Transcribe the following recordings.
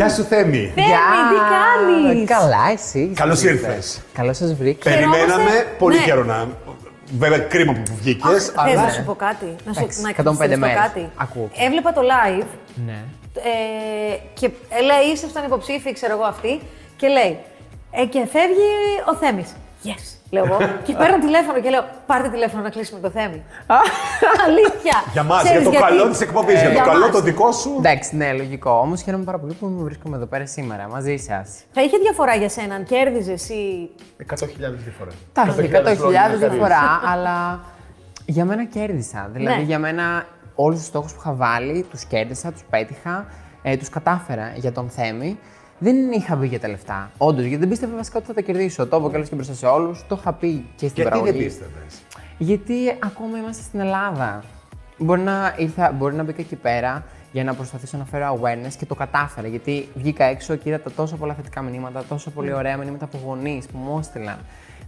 Γεια σου, Θέμη. Θέμη, τι κάνεις; Καλά, εσύ. Καλώς ήρθες. Καλώς σας βρήκα. Περιμέναμε Χαιρόμαστε. πολύ Ναι. καιρό να. Βέβαια, κρίμα που βγήκες. Θες Αλλά. να σου πω κάτι, να σου Εντάξει, να 105 εκπληκτιστώ μέρες. κάτι. Ακούω. Έβλεπα το live Ναι. ε, και ε, λέει ήσασταν υποψήφοι, ξέρω εγώ αυτή, και λέει ε, και φεύγει ο Θέμης. Yes, λέω εγώ. και παίρνω τηλέφωνο και λέω πάρτε τηλέφωνο να κλείσουμε το Θέμη. Αλήθεια. Για μας, Ξέρεις για το γιατί; καλό της εκπομπής, για το Για καλό μας. το δικό σου. Εντάξει, ναι, λογικό. Όμως χαίρομαι πάρα πολύ που με βρίσκομαι εδώ πέρα σήμερα μαζί σας. Θα είχε διαφορά για σένα αν κέρδιζες ή. 100.000 διαφορά. Τα έχει 100.000 λόγια να διαφορά, αλλά για μένα κέρδισα. Δηλαδή, Ναι. για μένα όλους τους στόχους που είχα βάλει, τους κέρδισα, τους πέτυχα, ε, τους κατάφερα για τον Θέμη. Δεν είχα μπει για τα λεφτά. Όντως, γιατί δεν πίστευα βασικά ότι θα τα κερδίσω. Το είπα και και μπροστά σε όλους. Το είχα πει και στην Γιατί δεν παραγωγή. πίστευες; Γιατί ακόμα είμαστε στην Ελλάδα. Μπορεί να, ήρθα, μπορεί να μπήκα εκεί πέρα για να προσπαθήσω να φέρω awareness και το κατάφερα. Γιατί βγήκα έξω και είδα τα τόσο πολλά θετικά μηνύματα, τόσο πολύ ωραία μηνύματα από γονείς που μου έστειλαν.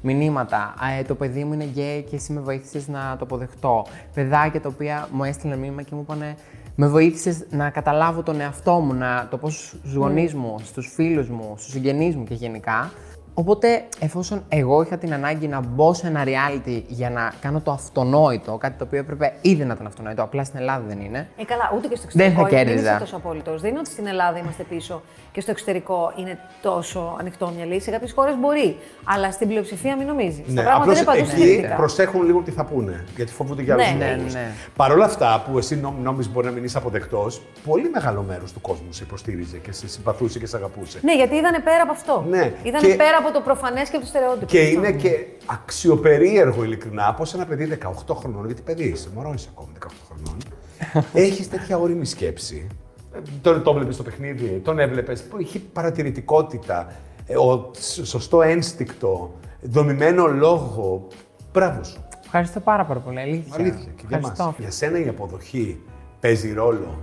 Μηνύματα. Α, ε, το παιδί μου είναι γκέι και εσύ με βοήθησες να το αποδεχτώ. Παιδάκια τα οποία μου έστειλαν μήνυμα και μου είπαν με βοήθησες να καταλάβω τον εαυτό μου, να το πω στους γονείς μου, στους φίλους μου, στους συγγενείς μου και γενικά. Οπότε, εφόσον εγώ είχα την ανάγκη να μπω σε ένα reality για να κάνω το αυτονόητο, κάτι το οποίο έπρεπε ήδη να ήταν αυτονόητο, απλά στην Ελλάδα δεν είναι. Ε, καλά, ούτε και στο Δεν εξωτερικό. θα είναι- κέρδιζα. Δεν είσαι τόσο απόλυτος. Δεν είναι ότι στην Ελλάδα είμαστε πίσω και στο εξωτερικό είναι τόσο ανοιχτόμυαλοι. Σε κάποιες χώρες μπορεί. Αλλά στην πλειοψηφία μην νομίζεις. Ναι, Τα πράγματα απλώς είναι παντού εκεί συγκριτικά. προσέχουν λίγο τι θα πούνε. Γιατί φοβούνται για Ναι. άλλους Ναι, λόγους. ναι. Παρ' όλα αυτά που εσύ νόμ, νόμιζες μπορεί να μην είσαι αποδεκτός, πολύ μεγάλο μέρος του κόσμου σε υποστήριζε και σε συμπαθούσε και σε αγαπούσε. Ναι, γιατί είδανε πέρα από αυτό. Ναι. Είδανε Και- πέρα από το προφανές και από το στερεότυπο. Και είναι και αξιοπερίεργο ειλικρινά πώ ένα παιδί 18 χρονών, γιατί παιδί είσαι, μωρός είσαι ακόμη 18 χρονών, έχεις τέτοια όρημη σκέψη. Ε, Τον, τον έβλεπε στο παιχνίδι, τον έβλεπες, είχε παρατηρητικότητα, ε, ο, σ- σωστό ένστικτο, δομημένο λόγο. Μπράβο σου. Ευχαριστώ πάρα, πάρα πολύ. Αλήθεια. Αλήθεια. Και για, Ευχαριστώ. μας. για σένα η αποδοχή παίζει ρόλο;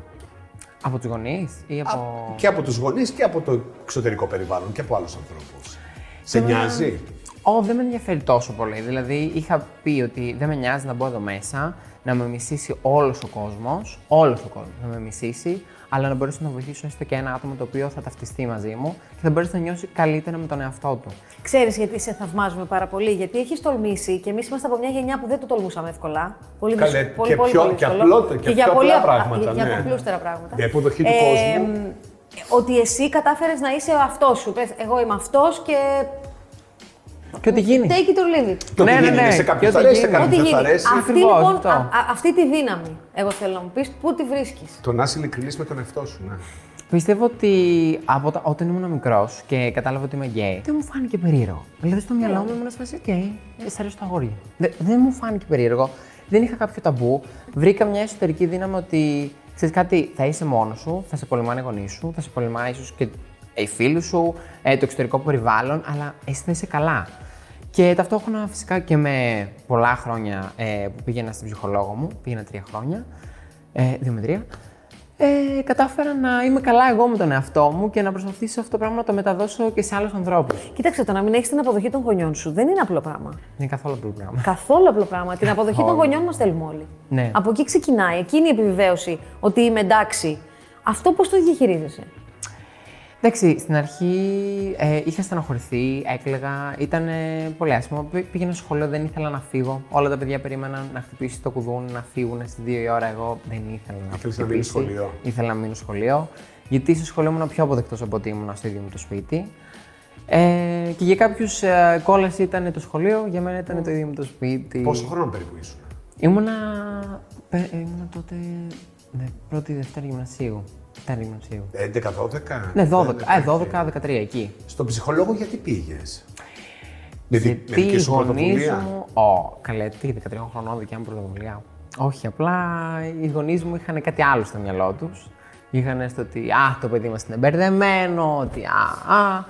Από τους γονείς ή από. Α, και από τους γονείς και από το εξωτερικό περιβάλλον και από άλλους ανθρώπους. Σε Εμένα- νοιάζει; Ω, δεν με ενδιαφέρει τόσο πολύ. Δηλαδή, είχα πει ότι δεν με νοιάζει να μπω εδώ μέσα, να με μισήσει όλος ο κόσμος, όλος ο κόσμος να με μισήσει, αλλά να μπορέσω να βοηθήσω έστω και ένα άτομο το οποίο θα ταυτιστεί μαζί μου και θα μπορέσει να νιώσει καλύτερα με τον εαυτό του. Ξέρεις γιατί σε θαυμάζουμε πάρα πολύ; Γιατί έχεις τολμήσει και εμείς είμαστε από μια γενιά που δεν το τολμούσαμε εύκολα. Πολύ Καλέ, δύσκολο. Πολύ, και πολύ, πιο- πολύ και δύσκολο. απλό- και για πιο πολύ απλά απλά- πράγματα, Για, ναι. για απλούστερα πράγματα. Η αποδοχή του κόσμου. Ότι εσύ κατάφερες να είσαι ο εαυτός σου. Πες, εγώ είμαι αυτός και. Και ό,τι γίνει. Take it or leave it. Το Ναι, ότι ναι, γίνει, ναι. σε Και κάποιους θα ό,τι αρέσει, σε γίνει. κάποιους Ό,τι δεν θα γίνει. αρέσει. Αυτή, Ακριβώς, λοιπόν, αυτό. α- α- αυτή τη δύναμη, εγώ θέλω να μου πεις, πού τη βρίσκεις; Το να είσαι ειλικρινής με τον εαυτό σου, ναι. Πιστεύω ότι από τα- όταν ήμουν μικρός και κατάλαβα ότι είμαι γκέι, δεν μου φάνηκε περίεργο. Δηλαδή στο μυαλό μου ήμουν σε φάση, OK, okay, σ' αρέσει το αγόρι. Δεν, δεν μου φάνηκε περίεργο. Δεν είχα κάποιο ταμπού. Βρήκα μια εσωτερική δύναμη ότι ξέρεις κάτι, θα είσαι μόνος σου, θα σε πολεμάνε οι γονείς σου, θα σε πολεμάει ίσως και οι φίλοι σου, ε, το εξωτερικό περιβάλλον, αλλά εσύ θα είσαι καλά. Και ταυτόχρονα φυσικά και με πολλά χρόνια ε, που πήγαινα στην ψυχολόγο μου, πήγαινα τρία χρόνια, ε, δύο με τρία, ε, κατάφερα να είμαι καλά εγώ με τον εαυτό μου και να προσπαθήσω αυτό το πράγμα να το μεταδώσω και σε άλλους ανθρώπους. Κοίταξε, το να μην έχεις την αποδοχή των γονιών σου δεν είναι απλό πράγμα. Δεν είναι καθόλου απλό πράγμα. Καθόλου απλό πράγμα. Την αποδοχή των Καθόλου. γονιών μας θέλουμε όλοι. Ναι. Από εκεί ξεκινάει. Εκείνη η επιβεβαίωση ότι είμαι εντάξει. Αυτό πώς το διαχειρίζεσαι; Εντάξει, στην αρχή ε, είχα στενοχωρηθεί, έκλαιγα, ήταν πολύ άσχημο. Πή- Πήγαινα στο σχολείο, δεν ήθελα να φύγω. Όλα τα παιδιά περίμεναν να χτυπήσει το κουδούνι, να φύγουν στι 2 η ώρα. Εγώ δεν ήθελα να Ήθελες να χτυπήσει. μείνεις σχολείο. Ήθελα να μείνω σχολείο. Γιατί στο σχολείο ήμουν πιο αποδεκτός από ότι ήμουν στο ίδιο μου το σπίτι. Ε, και για κάποιους ε, κόλαση ήταν το σχολείο, για μένα ήταν το ίδιο μου το σπίτι. Πόσο χρόνο περίπου ήσουν; Ήμουνα, πε- ήμουνα τότε ναι, πρώτη Δευτέρα γυμνασίου. Δευτέρα γυμνασίου. 11-12. Ναι, 12, ε, 12, 13 εκεί. Στον ψυχολόγο γιατί πήγες; Με, δι- με Γιατί δική οι σου γονείς πρωτοβουλία. μου. Ω, καλέ, τι 13 χρονών δικιά μου πρωτοβουλία. Όχι, απλά οι γονείς μου είχαν κάτι άλλο στο μυαλό τους. Είχαν στο ότι Α, το παιδί μας είναι μπερδεμένο, ότι Α, Α.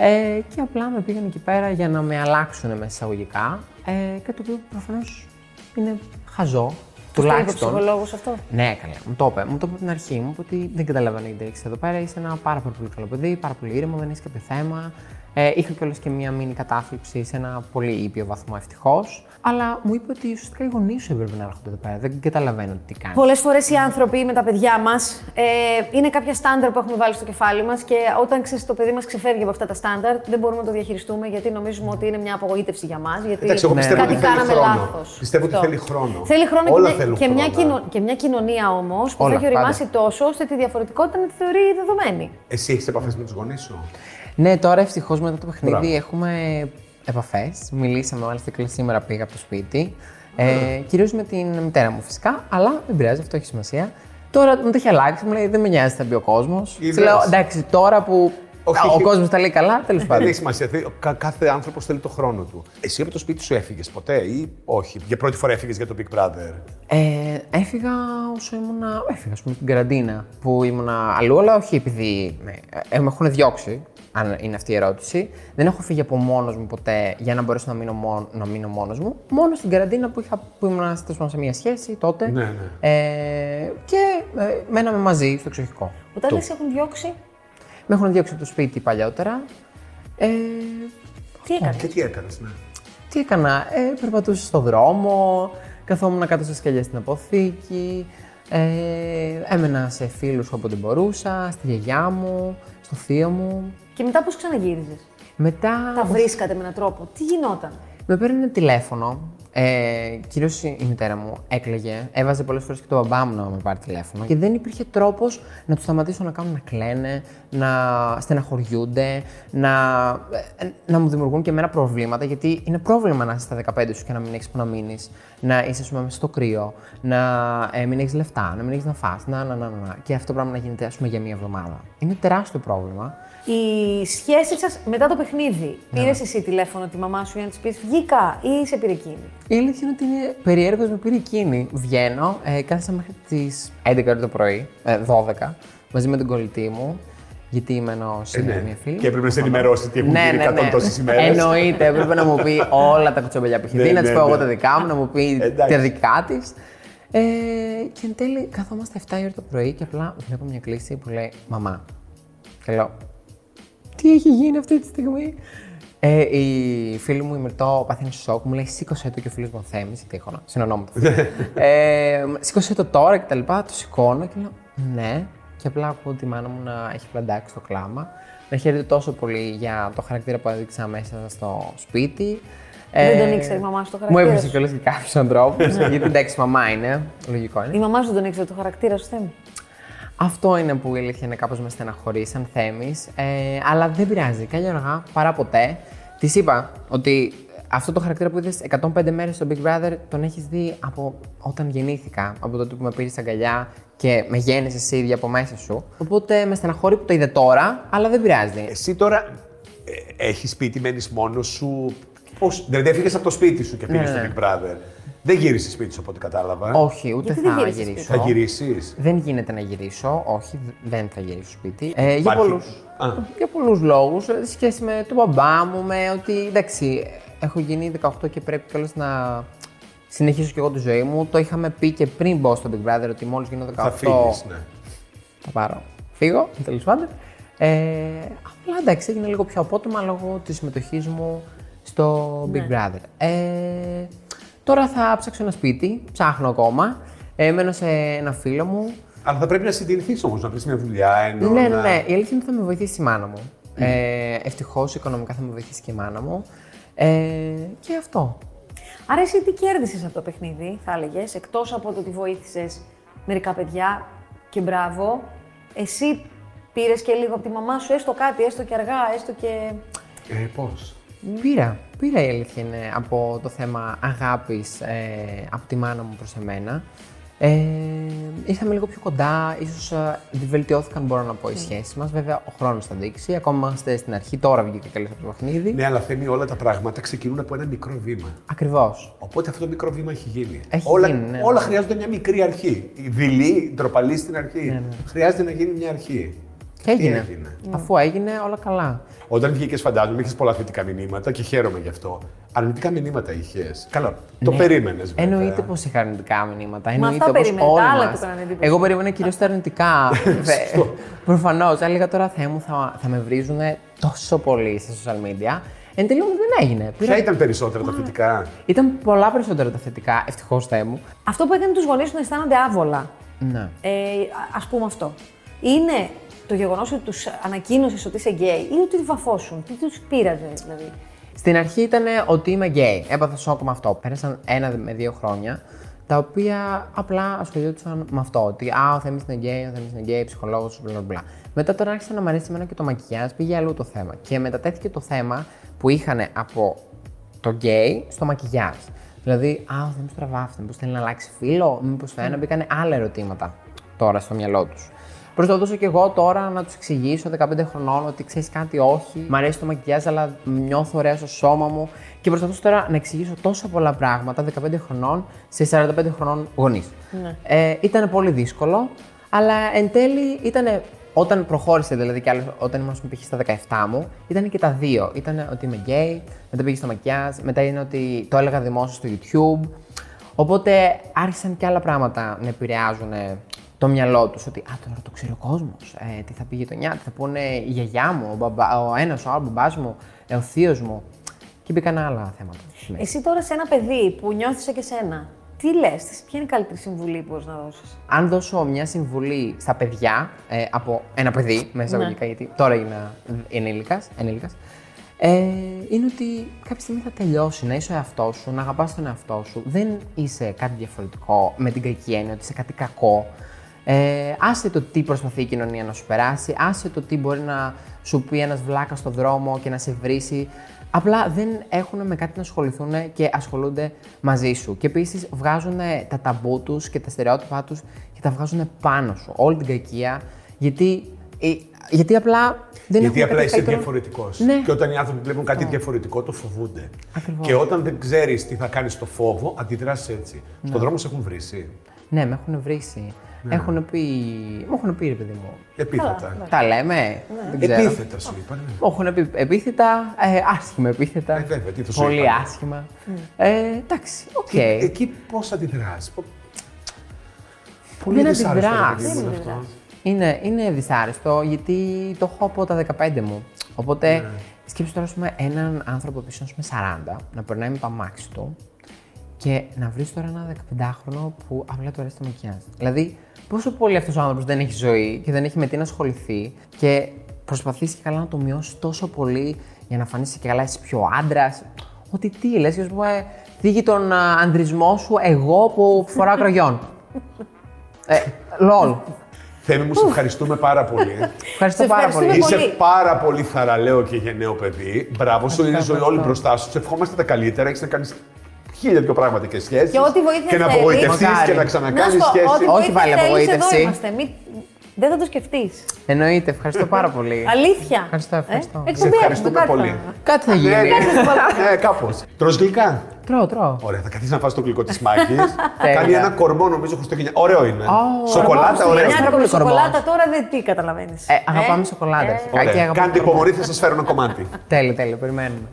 Ε, και απλά με πήγαν εκεί πέρα για να με αλλάξουν μέσα εισαγωγικά. Ε, και το οποίο προφανώς είναι χαζό. Το είπε ο Τουλάχιστον. ψυχολόγος αυτό; Ναι, καλά. Μου το είπε. Μου το είπε από την αρχή μου ότι δεν καταλαβαίνω γιατί έχει εδώ πέρα. Είσαι ένα πάρα πολύ, πολύ καλό παιδί, πάρα πολύ ήρεμο, δεν έχεις κάποιο θέμα. Ε, είχα κιόλας και μία μήνυ κατάθλιψη σε ένα πολύ ήπιο βαθμό ευτυχώς. Αλλά μου είπε ότι ουσιαστικά οι γονείς σου έπρεπε να έρχονται εδώ πέρα. Δεν καταλαβαίνω τι κάνεις. Πολλές φορές οι άνθρωποι με τα παιδιά μας ε, είναι κάποια στάνταρ που έχουμε βάλει στο κεφάλι μας και όταν ξέρεις, το παιδί μας ξεφεύγει από αυτά τα στάνταρ, δεν μπορούμε να το διαχειριστούμε γιατί νομίζουμε ότι είναι μια απογοήτευση για μας. Γιατί Εντάξει, εγώ πιστεύω κάτι ότι θέλει κάναμε χρόνο. λάθος. Πιστεύω ότι θέλει χρόνο. Θέλει χρόνο Όλα και, μια, θέλουν και, μια χρόνο. κοινο- και μια κοινωνία όμως που Όλα, θα έχει οριμάσει πάντα. τόσο ώστε τη διαφορετικότητα να τη θεωρεί δεδομένη. Εσύ έχεις επαφές με τους γονείς σου; Ναι, τώρα ευτυχώς μετά το παιχνίδι Μπράβο. έχουμε επαφές. Μιλήσαμε, μάλιστα και σήμερα πήγα από το σπίτι. Ε, Κυρίως με την μητέρα μου φυσικά, αλλά δεν πειράζει, αυτό έχει σημασία. Τώρα μου το έχει αλλάξει, μου λέει δεν με νοιάζει, θα μπει ο κόσμος. Είδες. Τη λέω εντάξει, τώρα που Όχι, ο όχι. κόσμος τα λέει καλά, τέλος Δεν πάντων. έχει σημασία. Θέλει- κα- Κάθε άνθρωπος θέλει το χρόνο του. Εσύ από το σπίτι σου έφυγες ποτέ ή όχι; Για πρώτη φορά έφυγες για το Big Brother; Ε, έφυγα όσο ήμουνα. Έφυγα, ας πούμε, στην καραντίνα που ήμουνα αλλού, αλλά όχι επειδή με, ε, με έχουν διώξει, αν είναι αυτή η ερώτηση. Δεν έχω φύγει από μόνος μου ποτέ για να μπορέσω να μείνω, μόνο, να μείνω μόνος μου. Μόνο στην καραντίνα που, είχα, που ήμουν τέλος πάντων, σε μια σχέση τότε. Ναι, ναι. Ε, και ε, μέναμε μαζί στο εξοχικό. Όταν λες έχουν διώξει, Με έχουν διώξει από το σπίτι παλιότερα. Ε, τι έκανες; Και τι έκανες, ναι. Τι έκανα, ε, περπατούσα στο δρόμο, καθόμουν κάτω στα σκαλιά στην αποθήκη, ε, έμενα σε φίλους όποτε μπορούσα, στη γιαγιά μου, στο θείο μου. Και μετά πώς ξαναγύριζες; Μετά Τα βρίσκατε με έναν τρόπο; Τι γινόταν; με παίρνει τηλέφωνο, ε, κυρίως η η μητέρα μου έκλαιγε, έβαζε πολλές φορές και το μπαμπά μου να με πάρει τηλέφωνο και δεν υπήρχε τρόπος να τους σταματήσω να κάνουν να κλαίνε, να στεναχωριούνται, να, ε, να μου δημιουργούν και εμένα προβλήματα γιατί είναι πρόβλημα να είσαι στα 15 σου και να μην έχεις που να μείνεις, να είσαι ας πούμε, μέσα στο κρύο, να ε, μην έχεις λεφτά, να μην έχεις να φας, να, να, να, να, να. και αυτό το πράγμα να γίνεται ας πούμε για μία εβδομάδα. Είναι τεράστιο πρόβλημα. Η σχέση σας μετά το παιχνίδι. Ναι. Πήρες εσύ τηλέφωνο τη μαμά σου για να της πεις Βγήκα ή σε πήρε εκείνη; Η αλήθεια είναι ότι είναι περιέργω με πήρε εκείνη. Βγαίνω, ε, κάθισα μέχρι τις 11 το πρωί, ε, 12, μαζί με την κολλητή μου. Γιατί είμαι ενός Ε, ναι. μια φίλη. Και έπρεπε να σε ενημερώσει τι έχουν ναι, γίνει ναι, 100 ναι. τόσες ημέρες. Εννοείται, έπρεπε να μου πει όλα τα κουτσομπελιά που έχει Ναι, δει, να ναι, της πω εγώ ναι. τα δικά μου, να μου πει Εντάξει. τα δικά της. Ε, και εν τέλει καθόμαστε 7 η ώρα το πρωί και απλά βλέπω μια κλίση που λέει Μαμά. Και λέω, τι έχει γίνει αυτή τη στιγμή; Ε, η φίλη μου η Μυρτώ παθαίνει σοκ, μου λέει σήκωσε το και ο φίλος μου ο Θέμης, γιατί έχω να συνονόμητο. ε, σήκωσε το τώρα και τα λοιπά, το σηκώνω και λέω ναι. Και απλά ακούω τη μάνα μου να έχει πλαντάξει το κλάμα. Να χαίρεται τόσο πολύ για το χαρακτήρα που έδειξα μέσα στο σπίτι. Δεν τον ήξερε η μαμά σου το Μου χαρακτήρα έβρισε σου. κιόλας και κάποιους ανθρώπους. γιατί εντάξει, μαμά είναι. Λογικό είναι. Η μαμά σου τον ήξερε το χαρακτήρα σου, Θέμη. Αυτό είναι που η αλήθεια είναι κάπως με στεναχωρεί σαν θέμης. Ε, αλλά δεν πειράζει. Καλή αργά παρά ποτέ. Της είπα ότι αυτό το χαρακτήρα που είδες 105 μέρες στο Big Brother τον έχεις δει από όταν γεννήθηκα. Από τότε που με πήρες αγκαλιά και με γέννησες εσύ ίδια από μέσα σου. Οπότε με στεναχωρεί που το είδε τώρα, αλλά δεν πειράζει. Εσύ τώρα ε, έχεις σπίτι, μένεις μόνος σου. Πώς, δηλαδή έφυγες από το σπίτι σου και πήγες Ναι, στο ναι. Big Brother. Δεν γύρισες σπίτι σου από ό,τι κατάλαβα. Όχι, ούτε Γιατί δεν θα γύρισες γυρίσω. Θα γυρίσεις; Δεν γίνεται να γυρίσω, όχι, δεν θα γυρίσω σπίτι. Ε, για Υπάρχει- πολλούς, Α. για πολλούς λόγους, σε σχέση με τον μπαμπά μου, με ότι εντάξει, έχω γίνει 18 και πρέπει κιόλας να συνεχίσω κι εγώ τη ζωή μου. Το είχαμε πει και πριν μπω στο Big Brother ότι μόλις γίνω 18 Θα φύγεις. Ναι. θα πάρω. Φύγω, τέλος πάντων. Ε, απλά εντάξει, έγινε λίγο πιο απότομα λόγω της συμμετοχής μου στο Big Brother. Ε, τώρα θα ψάξω ένα σπίτι, ψάχνω ακόμα. Ε, μένω σε ένα φίλο μου. Αλλά θα πρέπει να συντηρηθείς όμως, να βρεις μια δουλειά. Ενώ ναι, ναι, να- ναι. Η αλήθεια είναι ότι θα με βοηθήσει η μάνα μου. Ε, Ευτυχώς οικονομικά θα με βοηθήσει και η μάνα μου. Ε, και αυτό. Άρα, εσύ τι κέρδισες από το παιχνίδι, θα έλεγες, εκτός από το ότι βοήθησες μερικά παιδιά και μπράβο. Εσύ πήρες και λίγο από τη μαμά σου, έστω κάτι, έστω και αργά, έστω και. Ε, πώς; Πήρα. Πήρα η αλήθεια είναι από το θέμα αγάπης ε, από τη μάνα μου προς εμένα. Ε, ήρθαμε λίγο πιο κοντά, ίσως ε, βελτιώθηκαν μπορώ να πω οι σχέσεις μας. Βέβαια ο χρόνος θα δείξει, ακόμα είμαστε στην αρχή, τώρα βγήκε καλώς από το παιχνίδι. Ναι, αλλά θέμη όλα τα πράγματα ξεκινούν από ένα μικρό βήμα. Ακριβώς. Οπότε αυτό το μικρό βήμα έχει γίνει. Έχει όλα, γίνει, ναι. όλα χρειάζονται μια μικρή αρχή. Η δειλή, η ντροπαλή στην αρχή. Ναι, Χρειάζεται να γίνει μια αρχή. Και έγινε; έγινε; Αφού έγινε, όλα καλά. Όταν βγήκες, φαντάζομαι, είχες πολλά θετικά μηνύματα και χαίρομαι γι' αυτό. Αρνητικά μηνύματα είχες. Καλά, το περίμενες. Ναι. Εννοείται πως είχα αρνητικά μηνύματα. Μα Εννοείται αυτά όπως περίμενε, όλοι τα άλλα μας. του έκαναν εντύπωση. Εγώ περίμενα κυρίως τα αρνητικά. Προφανώς. Έλεγα τώρα, Θεέ μου, θα, θα με βρίζουν τόσο πολύ στα social media. Εν τέλει όμως δεν έγινε. Ποια ήταν περισσότερα τα θετικά. Ήταν πολλά περισσότερα τα θετικά, ευτυχώς Θεέ μου. Αυτό που έκανε τους γονείς να αισθάνονται άβολα. Ναι. Ε, Ας πούμε αυτό. Είναι το γεγονός ότι τους ανακοίνωσες ότι είσαι γκέι ή ότι βαφόσουν. Τι τους πείραζε, δηλαδή; Στην αρχή ήταν ότι είμαι γκέι. Έπαθα σοκ με αυτό. Πέρασαν ένα με δύο χρόνια τα οποία απλά ασχολιόντουσαν με αυτό. Ότι α, ο Θέμης είναι γκέι, ο Θέμης είναι γκέι, ψυχολόγος, μπλα μπλα. Μετά τώρα άρχισε να μου αρέσει εμένα και το μακιγιάζ, πήγε αλλού το θέμα. Και μετατέθηκε το θέμα που είχαν από το γκέι στο μακιγιάζ. Δηλαδή, α, ο Θέμης τραβάφτει, μήπως θέλει να αλλάξει φίλο, μήπως το ένα μπήκαν άλλα ερωτήματα τώρα στο μυαλό τους. Προσπαθούσα και εγώ τώρα να τους εξηγήσω 15 χρονών ότι ξέρεις κάτι, όχι. Μ' αρέσει το μακιγιάζ, αλλά νιώθω ωραία στο σώμα μου. Και προσπαθούσα τώρα να εξηγήσω τόσα πολλά πράγματα 15 χρονών σε 45 χρονών γονείς. Ε, ήταν πολύ δύσκολο, αλλά εν τέλει ήταν. Όταν προχώρησε δηλαδή κι άλλος, όταν ήμουν π.χ. στα 17 μου, ήταν και τα δύο. Ήταν ότι είμαι γκέι, μετά πήγε στο μακιάζ, μετά είναι ότι το έλεγα δημόσιο στο YouTube. Οπότε άρχισαν και άλλα πράγματα να επηρεάζουν το μυαλό τους. Ότι α, τώρα το ξέρει ο κόσμος. Ε, τι θα πει η γειτονιά, τι θα πούνε η γιαγιά μου, ο, μπαμπά, ο ένας, ο άλλος μπαμπάς μου, ε, ο θείος μου. Και μπήκαν άλλα θέματα. στη μέση. Εσύ τώρα σε ένα παιδί που νιώθησε και σένα, τι λες, ποια είναι η καλύτερη συμβουλή που μπορείς να δώσεις; Αν δώσω μια συμβουλή στα παιδιά ε, από ένα παιδί, μέσα εισαγωγικά, γιατί τώρα είναι ενήλικας, ενήλικας, ε, είναι ότι κάποια στιγμή θα τελειώσει να είσαι ο εαυτός σου, να αγαπάς τον εαυτό σου. Δεν είσαι κάτι διαφορετικό με την κακή έννοια ότι είσαι κάτι κακό. Ε, άσε το τι προσπαθεί η κοινωνία να σου περάσει, άσε το τι μπορεί να σου πει ένας βλάκας στο δρόμο και να σε βρίσει. Απλά δεν έχουν με κάτι να ασχοληθούν και ασχολούνται μαζί σου. Και επίσης βγάζουν τα ταμπού τους και τα στερεότυπά τους και τα βγάζουν πάνω σου. Όλη την κακία. Γιατί, ε, γιατί απλά δεν Γιατί έχουν απλά κάτι είσαι καλύτερο. διαφορετικός. Ναι. Και όταν οι άνθρωποι βλέπουν κάτι διαφορετικό, το φοβούνται. Ακριβώς. Και όταν δεν ξέρεις τι θα κάνεις στο φόβο, αντιδράσεις έτσι. Στον δρόμο σε έχουν βρήσει. Ναι, με έχουν βρήσει. Έχουν πει. Μου έχουν πει, ρε παιδί μου. Επίθετα. Τα λέμε. Δεν ξέρω. Επίθετα σου είπα. ναι. Μου έχουν πει επίθετα, ε, άσχημα επίθετα. Ε, βέβαια, τι θα σου Πολύ είπανε. άσχημα. Ε, εντάξει, οκ. Και Εκεί πώς αντιδράσει. Πολύ Δεν δυσάρεστο, ρε αντιδράς. παιδί μου, Δεν αυτό. Είναι, είναι δυσάρεστο γιατί το έχω από τα 15 μου. Οπότε Ναι. σκέψου τώρα ας πούμε, έναν άνθρωπο πίσω ας πούμε 40 να περνάει με το αμάξι του και να βρεις τώρα ένα 15χρονο που απλά του αρέσει το μακιγιάζ. Δηλαδή, πόσο πολύ αυτός ο άνθρωπος δεν έχει ζωή και δεν έχει με τι να ασχοληθεί και προσπαθήσει και καλά να το μειώσεις τόσο πολύ για να φανείς και καλά εσύ πιο άντρας. Ότι τι λες, και α πούμε, θίγει τον α, ανδρισμό σου εγώ που φοράω κραγιόν. ε, λολ. Θέμη μου, σε ευχαριστούμε πάρα πολύ. Ευχαριστώ Σε πάρα ευχαριστούμε πολύ. πολύ. Είσαι πάρα πολύ θαραλέο και γενναίο παιδί. Μπράβο σου, είναι η ζωή όλη μπροστά σου. Σε ευχόμαστε τα καλύτερα. Έχεις να κάνεις χίλια δυο πράγματα και σχέσεις. Και ό,τι βοήθεια Και να θέλεις. απογοητευτείς Μακάρι. και να Να ξανακάνεις σου πω, σχέση. ό,τι Όχι βοήθεια πάλι θέλεις, απογοήτευση. Εδώ είμαστε. Μη... Δεν θα το σκεφτείς. Εννοείται, ευχαριστώ πάρα πολύ. Αλήθεια. Ευχαριστώ, ευχαριστώ. Ε, Σε εκπομπή ευχαριστούμε έχουμε, πολύ. κάτι Κάτι θα Ναι, γίνει. ναι, κάπως. Τρως γλυκά. Τρώω, τρώω. Ωραία, θα καθίσεις να φας το γλυκό της Μάκη. Τέλεια. Κάνει ένα κορμό, νομίζω, Χριστούγενня. Ωραίο είναι. Ω, Σοκολάτα, ωραίο. ωραίο. Πάρα θα. πολύ σοκολάτα κορμός. τώρα δεν τι καταλαβαίνεις. Ε, αγαπάμε σοκολάτα. αρχικά και Ωραία. αγαπάμε Κάντε κορμό. υπομονή, θα σας φέρω ένα κομμάτι. Τέλεια, τέλεια, περιμένουμε.